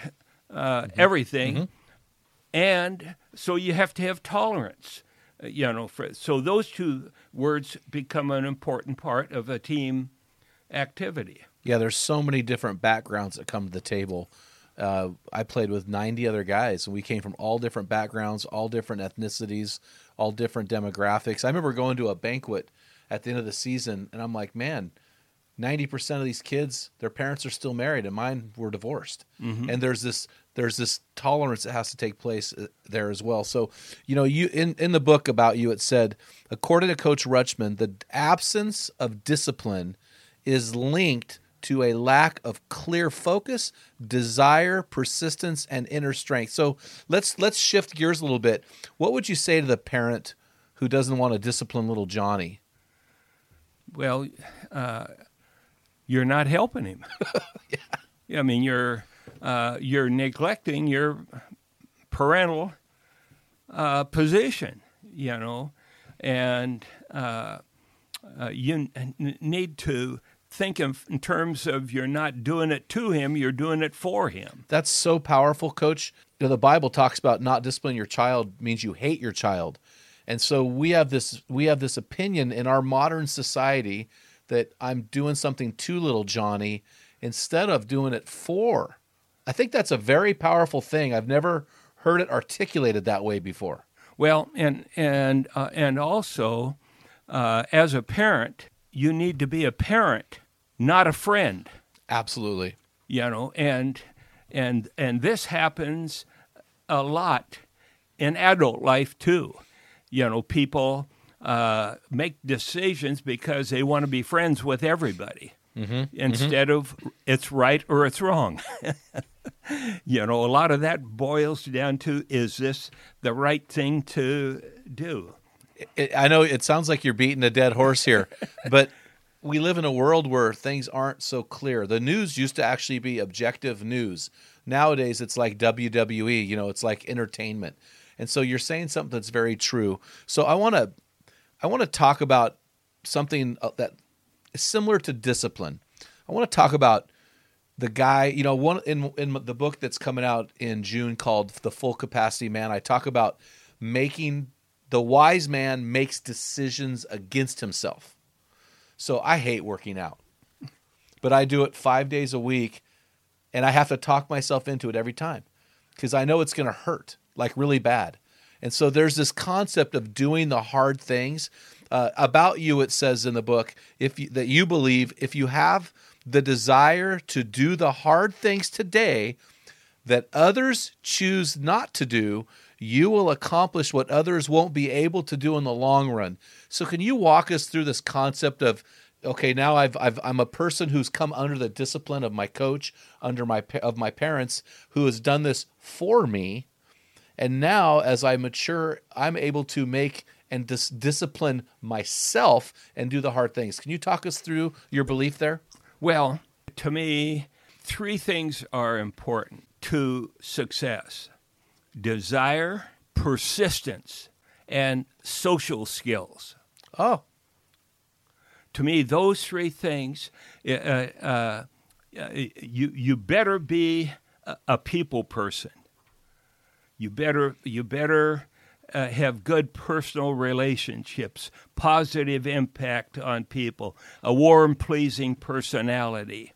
uh, everything. And so you have to have tolerance uh, you know for, so those two words become an important part of a team activity Yeah, there's so many different backgrounds that come to the table. Uh, I played with 90 other guys, and we came from all different backgrounds, all different ethnicities, all different demographics. I remember going to a banquet at the end of the season, and I'm like, man, 90% of these kids, their parents are still married, and mine were divorced. And there's this there's this tolerance that has to take place uh, there as well. So, you know, you in in the book about you, it said, according to Coach Rutschman, the absence of discipline is linked to a lack of clear focus, desire, persistence, and inner strength. So let's let's shift gears a little bit. What would you say to the parent who doesn't want to discipline little Johnny? well uh, you're not helping him [laughs] yeah. i mean you're uh, you're neglecting your parental uh, position you know and uh, uh, you n- need to think of, in terms of you're not doing it to him you're doing it for him That's so powerful, coach. You know, the Bible talks about not disciplining your child means you hate your child. And so we have this we have this opinion in our modern society that I'm doing something to little Johnny instead of doing it for. I think that's a very powerful thing. I've never heard it articulated that way before. Well, and and uh, and also, uh, as a parent, you need to be a parent, not a friend. Absolutely. You know, and and and this happens a lot in adult life too. You know, people uh, make decisions because they want to be friends with everybody. Instead of it's right or it's wrong. [laughs] you know, a lot of that boils down to is this the right thing to do? I know it sounds like you're beating a dead horse here, but we live in a world where things aren't so clear. The news used to actually be objective news. Nowadays, it's like WWE. You know, it's like entertainment. And so you're saying something that's very true. So I want to, I want to talk about something uh, that is similar to discipline. I want to talk about the guy you know one in in the book that's coming out in June called The Full Capacity Man I talk about making the wise man makes decisions against himself. So I hate working out. But I do it 5 days a week and I have to talk myself into it every time cuz I know it's going to hurt like really bad. And so there's this concept of doing the hard things. Uh, about you, it says in the book, if you, that you believe if you have the desire to do the hard things today that others choose not to do, you will accomplish what others won't be able to do in the long run. So, can you walk us through this concept of okay, now I've, I've I'm a person who's come under the discipline of my coach, under my of my parents, who has done this for me, and now as I mature, I'm able to make and dis- discipline myself and do the hard things. Can you talk us through your belief there? Well, to me, three things are important to success desire, persistence, and social skills. Oh, To me, those three things, uh, uh, uh, you, you better be a, a people person. You better, you better uh, have good personal relationships, positive impact on people, a warm, pleasing personality.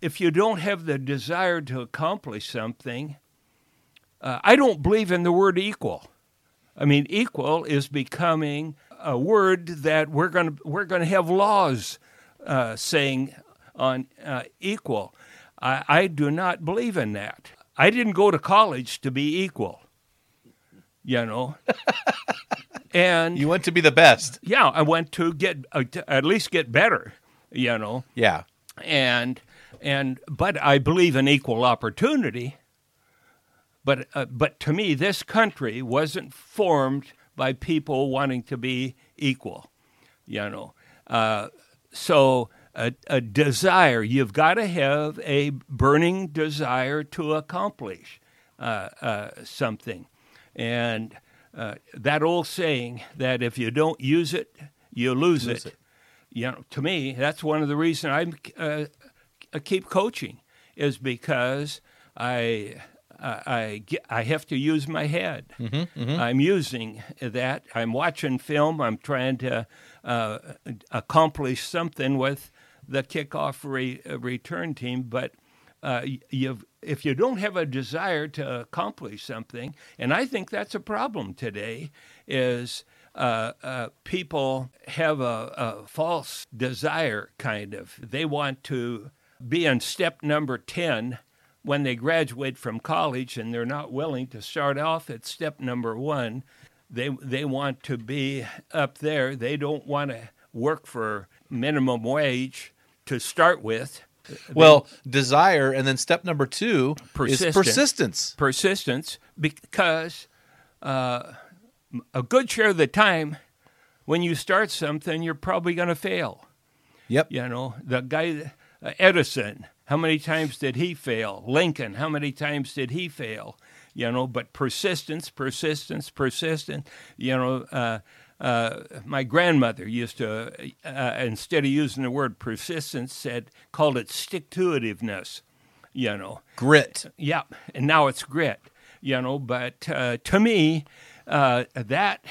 If you don't have the desire to accomplish something, uh, I don't believe in the word equal. I mean, equal is becoming a word that we're going to we're going to have laws uh, saying on uh, equal. I, I do not believe in that. I didn't go to college to be equal. you know. [laughs] and You went to be the best. yeah, I went to get uh, to at least get better, you know. Yeah. And and but I believe in equal opportunity. But uh, but to me, this country wasn't formed by people wanting to be equal, you know. Uh, so a, a desire, you've got to have a burning desire to accomplish uh, uh, something, and uh, that old saying that if you don't use it, you lose, Lose it. it. You know, to me, that's one of the reasons I'm uh, I keep coaching is because I I I, have to use my head. I'm using that. I'm watching film. I'm trying to uh, accomplish something with the kickoff re, return team, but. Uh, you've, if you don't have a desire to accomplish something, and I think that's a problem today, is uh, uh, people have a, a false desire, kind of. They want to be on step number 10 when they graduate from college and they're not willing to start off at step number one. They, they want to be up there. They don't want to work for minimum wage to start with. Well, desire, and then step number two is persistence. persistence because uh, a good share of the time when you start something you're probably going to fail Yep. you know the guy edison how many times did he fail lincoln how many times did he fail you know but persistence persistence persistence you know uh, uh, my grandmother used to uh, instead of using the word persistence said called it stick to itiveness you know Grit. yeah, and now it's grit, you know. But uh, to me, uh, that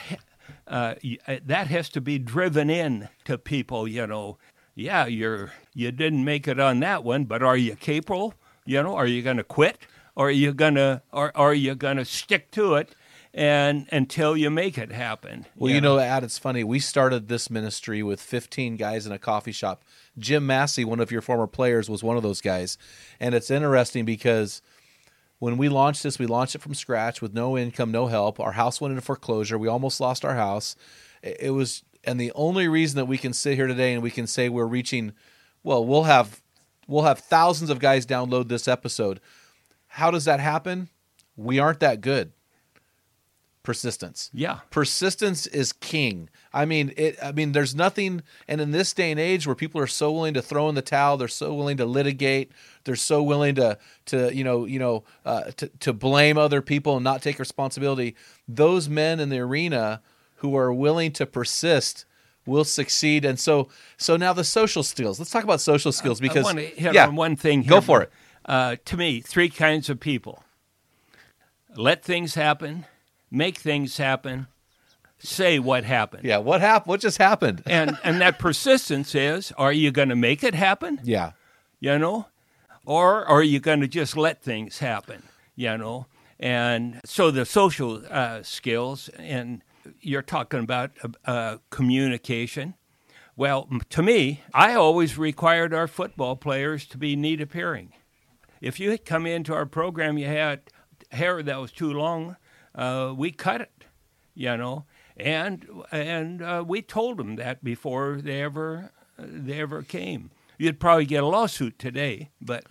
uh, uh, that has to be driven in to people, you know. Yeah, you're you didn't make it on that one, but are you capable? You know, are you going to quit, or are you gonna, or are you going to stick to it, and until you make it happen? Well, you know, Ad, it's funny. We started this ministry with 15 guys in a coffee shop. Jim Massey, one of your former players, was one of those guys. And it's interesting because when we launched this, we launched it from scratch with no income, no help. Our house went into foreclosure. We almost lost our house. It was, and the only reason that we can sit here today and we can say we're reaching, well, we'll have, we'll have thousands of guys download this episode. How does that happen? We aren't that good. Persistence yeah, persistence is king. I mean, it. I mean, there's nothing. And in this day and age, where people are so willing to throw in the towel, they're so willing to litigate, they're so willing to to you know you know uh, to to blame other people and not take responsibility. Those men in the arena who are willing to persist will succeed. And so so now the social skills. Let's talk about social skills because I want to hit yeah, on one thing. Go here. for it. Uh, to me, three kinds of people: let things happen, make things happen, say what happened. Yeah, what happened? What just happened? [laughs] And and that persistence is: Are you going to make it happen? Yeah, You know, or are you going to just let things happen? You know, and so the social uh, skills, and you're talking about uh, uh, communication. Well, to me, I always required our football players to be neat appearing. If you had come into our program, you had hair that was too long, uh, we cut it, you know, and and uh, we told them that before they ever they ever came. You'd probably get a lawsuit today, but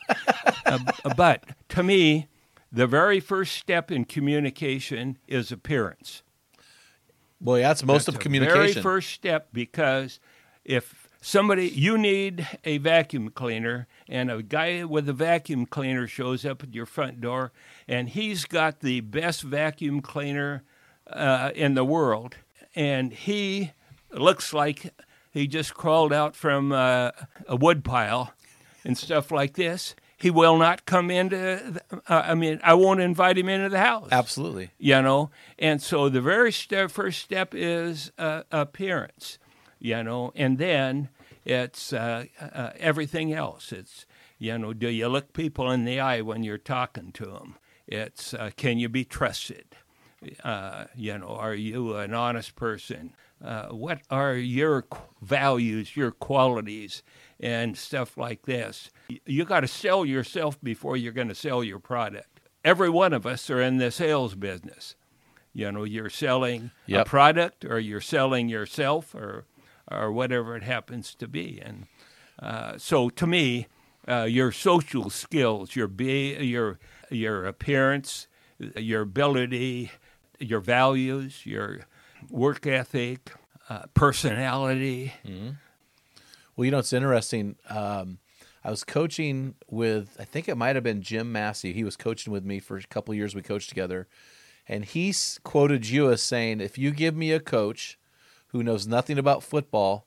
uh, [laughs] but to me, the very first step in communication is appearance. Boy, that's most That's of communication. Very first step because if somebody you need a vacuum cleaner and a guy with a vacuum cleaner shows up at your front door and he's got the best vacuum cleaner uh, in the world and he looks like he just crawled out from uh, a wood pile and stuff like this he will not come into the, uh, i mean i won't invite him into the house. Absolutely. you know? And so the very step, first step is uh, appearance you know? And then it's uh, uh, everything else. It's you know do you look people in the eye when you're talking to them it's uh, can you be trusted? Uh, you know are you an honest person? Uh, what are your values your qualities and stuff like this. You got to sell yourself before you're going to sell your product every one of us are in the sales business You know, you're selling Yep. a product or you're selling yourself or or whatever it happens to be. And uh, so to me, uh, your social skills, your be, your your appearance, your ability, your values, your work ethic, uh, personality. Well, you know, it's interesting. Um, I was coaching with, I think it might have been Jim Massey. He was coaching with me for a couple of years. We coached together. And he quoted you as saying, if you give me a coach who knows nothing about football,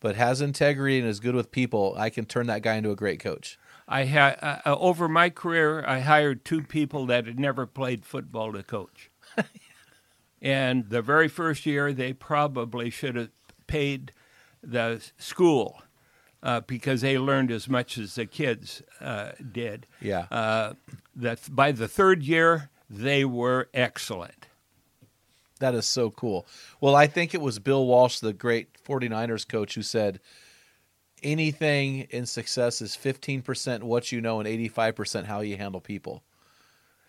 but has integrity and is good with people, I can turn that guy into a great coach. I had uh, uh, over my career, I hired two people that had never played football to coach. And the very first year, they probably should have paid the school uh, because they learned as much as the kids uh, did. Yeah. Uh, that by the third year, they were excellent. That is so cool. Well, I think it was Bill Walsh, the great 49ers coach, who said anything in success is 15% what you know and 85% how you handle people.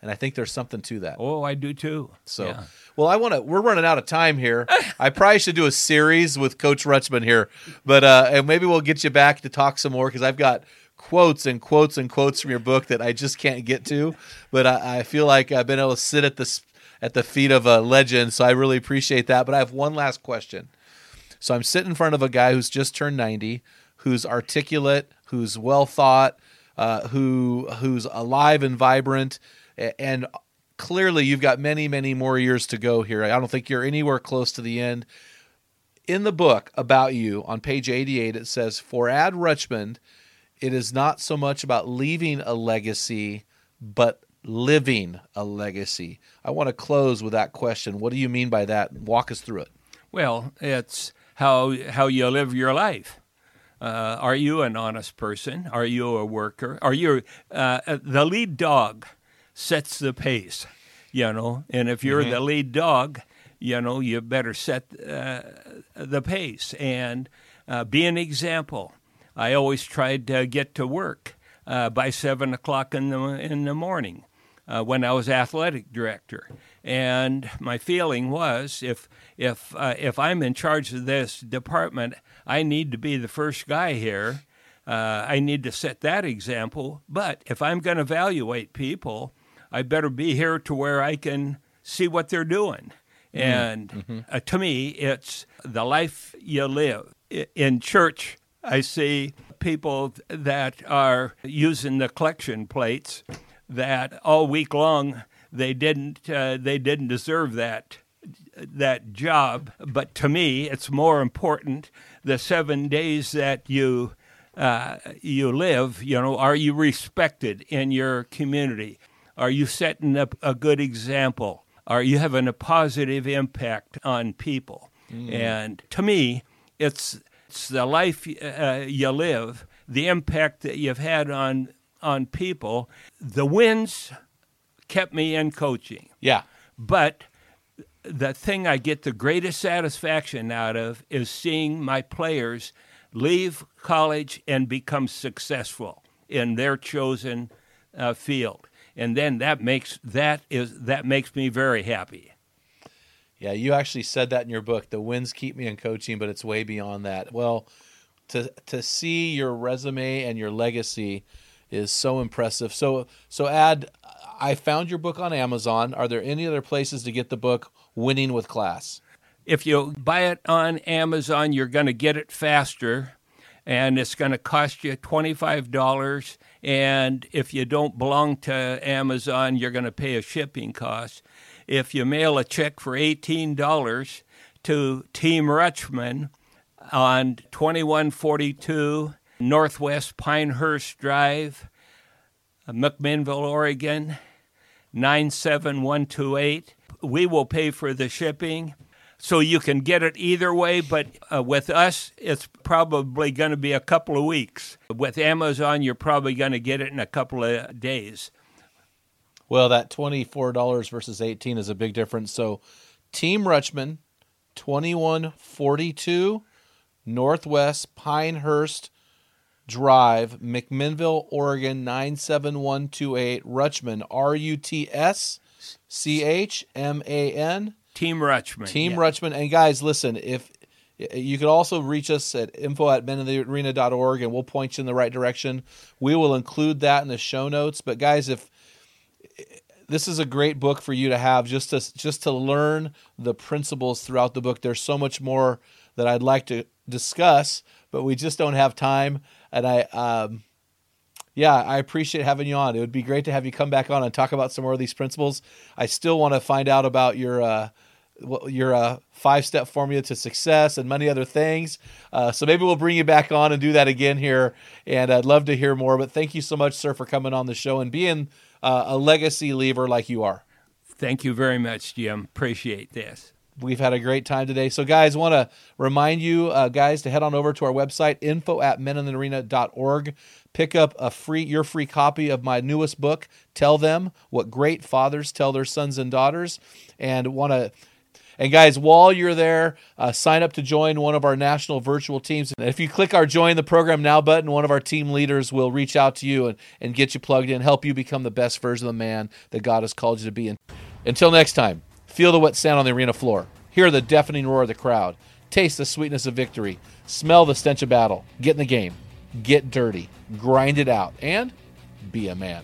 And I think there's something to that. Oh, I do too. So, Yeah. well, I want to. We're running out of time here. I probably should do a series with Coach Rutschman here, but uh, and maybe we'll get you back to talk some more because I've got quotes and quotes and quotes from your book that I just can't get to. But I, I feel like I've been able to sit at this at the feet of a legend, so I really appreciate that. But I have one last question. So I'm sitting in front of a guy who's just turned 90, who's articulate, who's well thought, uh, who who's alive and vibrant, and clearly you've got many, many more years to go here. I don't think you're anywhere close to the end. In the book about you, on page 88, it says, For Ad Rutschman, it is not so much about leaving a legacy, but living a legacy. I want to close with that question. What do you mean by that? Walk us through it. Well, it's how how you live your life. Uh, are you an honest person? Are you a worker? Are you uh, the lead dog? Sets the pace, you know. And if you're the lead dog, you know you better set uh, the pace and uh, be an example. I always tried to get to work uh, by seven o'clock in the in the morning uh, when I was athletic director. And my feeling was, if if uh, if I'm in charge of this department, I need to be the first guy here. Uh, I need to set that example. But if I'm going to evaluate people, I better be here to where I can see what they're doing. And uh, to me, it's the life you live. In church, I see people that are using the collection plates that all week long they didn't uh, they didn't deserve that that job. But to me, it's more important the seven days that you uh, you live. You know, are you respected in your community? Are you setting up a good example? Are you having a positive impact on people? And to me, it's it's the life uh, you live, the impact that you've had on on people. The wins kept me in coaching. Yeah. But the thing I get the greatest satisfaction out of is seeing my players leave college and become successful in their chosen uh, field, and then that makes that is that makes me very happy. Yeah, you actually said that in your book. The wins keep me in coaching, but it's way beyond that. Well, to to see your resume and your legacy is so impressive. So so Ad, I found your book on Amazon. Are there any other places to get the book Winning with Class? If you buy it on Amazon, you're going to get it faster, and it's going to cost you twenty-five dollars. And if you don't belong to Amazon, you're going to pay a shipping cost. If you mail a check for eighteen dollars to Team Rutschman on twenty-one forty-two Northwest Pinehurst Drive, McMinnville, Oregon, 97128. We will pay for the shipping. So you can get it either way, but uh, with us, it's probably going to be a couple of weeks. With Amazon, you're probably going to get it in a couple of days. Well, that twenty-four dollars versus eighteen is a big difference. So, Team Rutschman, twenty-one forty-two, Northwest Pinehurst Drive, McMinnville, Oregon nine seven one two eight. Rutschman, R U T S C H M A N. Team Rutschman. Team yeah. Rutschman. And guys, listen, if you could also reach us at info at meninthearena.org and we'll point you in the right direction. We will include that in the show notes. But guys, if this is a great book for you to have just to just to learn the principles throughout the book. There's so much more that I'd like to discuss, but we just don't have time. And I um yeah, I appreciate having you on. It would be great to have you come back on and talk about some more of these principles. I still want to find out about your uh, your uh, five step formula to success and many other things. Uh, so maybe we'll bring you back on and do that again here. And I'd love to hear more. But thank you so much, sir, for coming on the show and being uh, a legacy lever like you are. Thank you very much, Jim. Appreciate this. We've had a great time today. So, guys, want to remind you, uh, guys, to head on over to our website, info at meninthearena.org. Pick up a free your free copy of my newest book, Tell Them What Great Fathers Tell Their Sons and Daughters. And want to and guys, while you're there, uh, sign up to join one of our national virtual teams. And if you click our Join the Program Now button, one of our team leaders will reach out to you and, and get you plugged in, help you become the best version of the man that God has called you to be. And until next time, feel the wet sand on the arena floor, hear the deafening roar of the crowd, taste the sweetness of victory, smell the stench of battle, get in the game, get dirty, grind it out, and be a man.